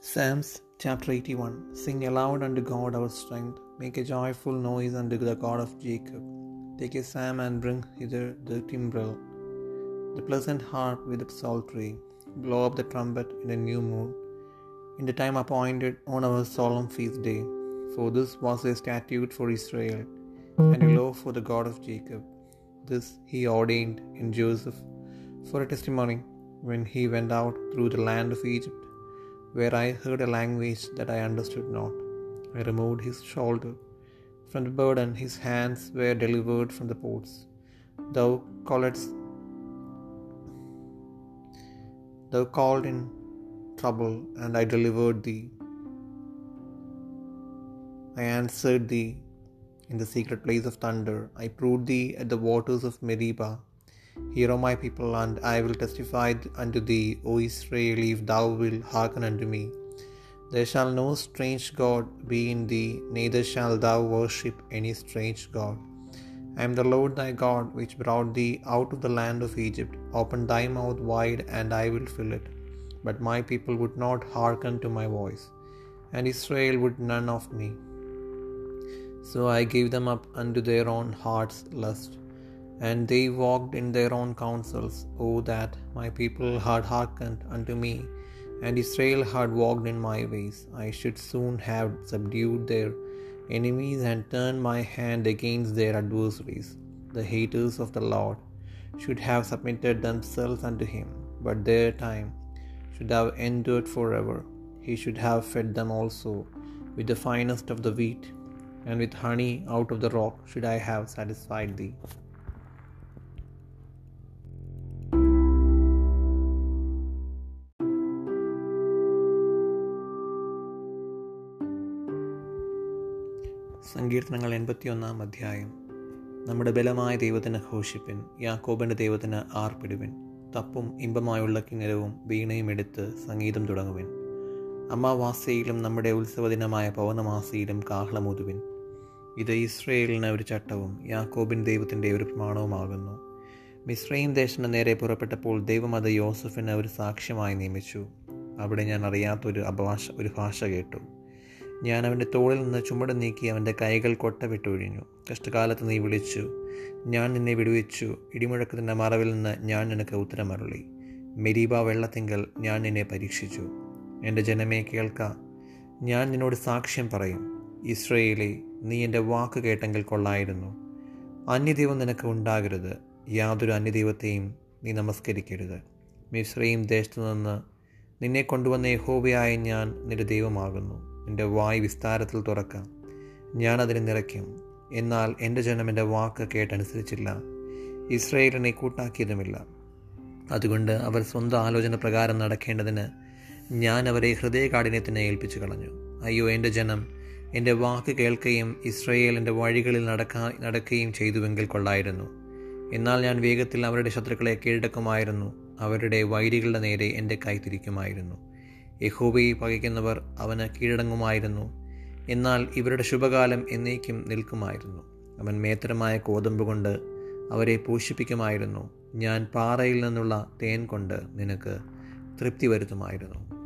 Psalms chapter 81 Sing aloud unto God our strength, make a joyful noise unto the God of Jacob. Take a psalm and bring hither the timbrel, the pleasant harp with the psaltery. Blow up the trumpet in a new moon, in the time appointed on our solemn feast day. For this was a statute for Israel, and a law for the God of Jacob. This he ordained in Joseph for a testimony when he went out through the land of Egypt where I heard a language that I understood not. I removed his shoulder from the burden, his hands were delivered from the pots. Thou calledst, thou called in trouble, and I delivered thee. I answered thee in the secret place of thunder. I proved thee at the waters of Meribah. Hear, O my people, and I will testify unto thee, O Israel, if thou wilt hearken unto me. There shall no strange God be in thee, neither shall thou worship any strange God. I am the Lord thy God, which brought thee out of the land of Egypt. Open thy mouth wide, and I will fill it. But my people would not hearken to my voice, and Israel would none of me. So I gave them up unto their own heart's lust and they walked in their own counsels. Oh, that my people had hearkened unto me, and Israel had walked in my ways. I should soon have subdued their enemies and turned my hand against their adversaries. The haters of the Lord should have submitted themselves unto him, but their time should have endured forever. He should have fed them also with the finest of the wheat, and with honey out of the rock should I have satisfied thee. സങ്കീർത്തനങ്ങൾ എൺപത്തിയൊന്നാം അധ്യായം. നമ്മുടെ ബലമായ ദൈവത്തിന് ഘോഷിപ്പിൻ യാക്കോബിന്റെ ദൈവത്തിന് ആർപ്പിടുവിൻ തപ്പും ഇമ്പമായുള്ള കിങ്ങരവും വീണയും എടുത്ത് സംഗീതം തുടങ്ങുവിൻ. അമാവാസ്യയിലും നമ്മുടെ ഉത്സവദിനമായ പൗർണമാസയിലും കാഹളമൂതുവിൻ ഇത് ഇസ്രയേലിന് ഒരു ചട്ടവും യാക്കോബിൻ ദൈവത്തിന്റെ ഒരു പ്രമാണവുമാകുന്നു. മിശ്രയും ദേശത്തിന് നേരെ പുറപ്പെട്ടപ്പോൾ ദൈവം അത് യോസഫിന് ഒരു സാക്ഷ്യമായി നിയമിച്ചു. അവിടെ ഞാൻ അറിയാത്തൊരു അഭാഷ ഒരു ഭാഷ കേട്ടു. ഞാൻ അവന്റെ തോളിൽ നിന്ന് ചുമട് നീക്കി അവന്റെ കൈകൾ കൊട്ട വിട്ടൊഴിഞ്ഞു. കഷ്ടകാലത്ത് നീ വിളിച്ചു. ഞാൻ നിന്നെ വിടുവിച്ചു. ഇടിമുഴക്കത്തിന്റെ മറവിൽ നിന്ന് ഞാൻ നിനക്ക് ഉത്തരമരുളി. മെരീബ വെള്ളത്തിങ്കൽ ഞാൻ നിന്നെ പരീക്ഷിച്ചു. എന്റെ ജനമേ കേൾക്ക. ഞാൻ നിന്നോട് സാക്ഷ്യം പറയും. ഇസ്രയേലെ നീ എന്റെ വാക്ക് കേട്ടെങ്കിൽ കൊള്ളായിരുന്നു. അന്യദൈവം നിനക്ക് ഉണ്ടാകരുത്. യാതൊരു അന്യദൈവത്തെയും നീ നമസ്കരിക്കരുത്. മിശ്രയും ദേശത്തു നിന്ന് നിന്നെ കൊണ്ടുവന്ന യഹോവയായ ഞാൻ നിന്റെ ദൈവമാകുന്നു. എന്റെ വായ് വിസ്താരത്തിൽ തുറക്കാം. ഞാൻ അതിനെ നിറയ്ക്കും. എന്നാൽ എന്റെ ജനം എന്റെ വാക്ക് കേട്ടനുസരിച്ചില്ല. ഇസ്രയേലിനെ കൂട്ടാക്കിയതുമില്ല. അതുകൊണ്ട് അവർ സ്വന്തം ആലോചന പ്രകാരം നടക്കേണ്ടതിന് ഞാൻ അവരെ ഹൃദയകാഠിന്യത്തിനെ ഏൽപ്പിച്ചു കളഞ്ഞു. അയ്യോ എന്റെ ജനം എന്റെ വാക്ക് കേൾക്കുകയും ഇസ്രയേലിന്റെ വഴികളിൽ നടക്കാ നടക്കുകയും ചെയ്തുവെങ്കിൽ കൊള്ളായിരുന്നു. എന്നാൽ ഞാൻ വേഗത്തിൽ അവരുടെ ശത്രുക്കളെ കീഴടക്കുമായിരുന്നു. അവരുടെ വൈരികളുടെ നേരെ എന്റെ കൈ തിരിക്കുമായിരുന്നു. യഹോബയെ പകയ്ക്കുന്നവർ അവന് കീഴടങ്ങുമായിരുന്നു. എന്നാൽ ഇവരുടെ ശുഭകാലം എന്നേക്കും നിൽക്കുമായിരുന്നു. അവൻ മേത്തരമായ കോതമ്പ് കൊണ്ട് അവരെ പോഷിപ്പിക്കുമായിരുന്നു. ഞാൻ പാറയിൽ നിന്നുള്ള തേൻ കൊണ്ട് നിനക്ക് തൃപ്തി വരുത്തുമായിരുന്നു.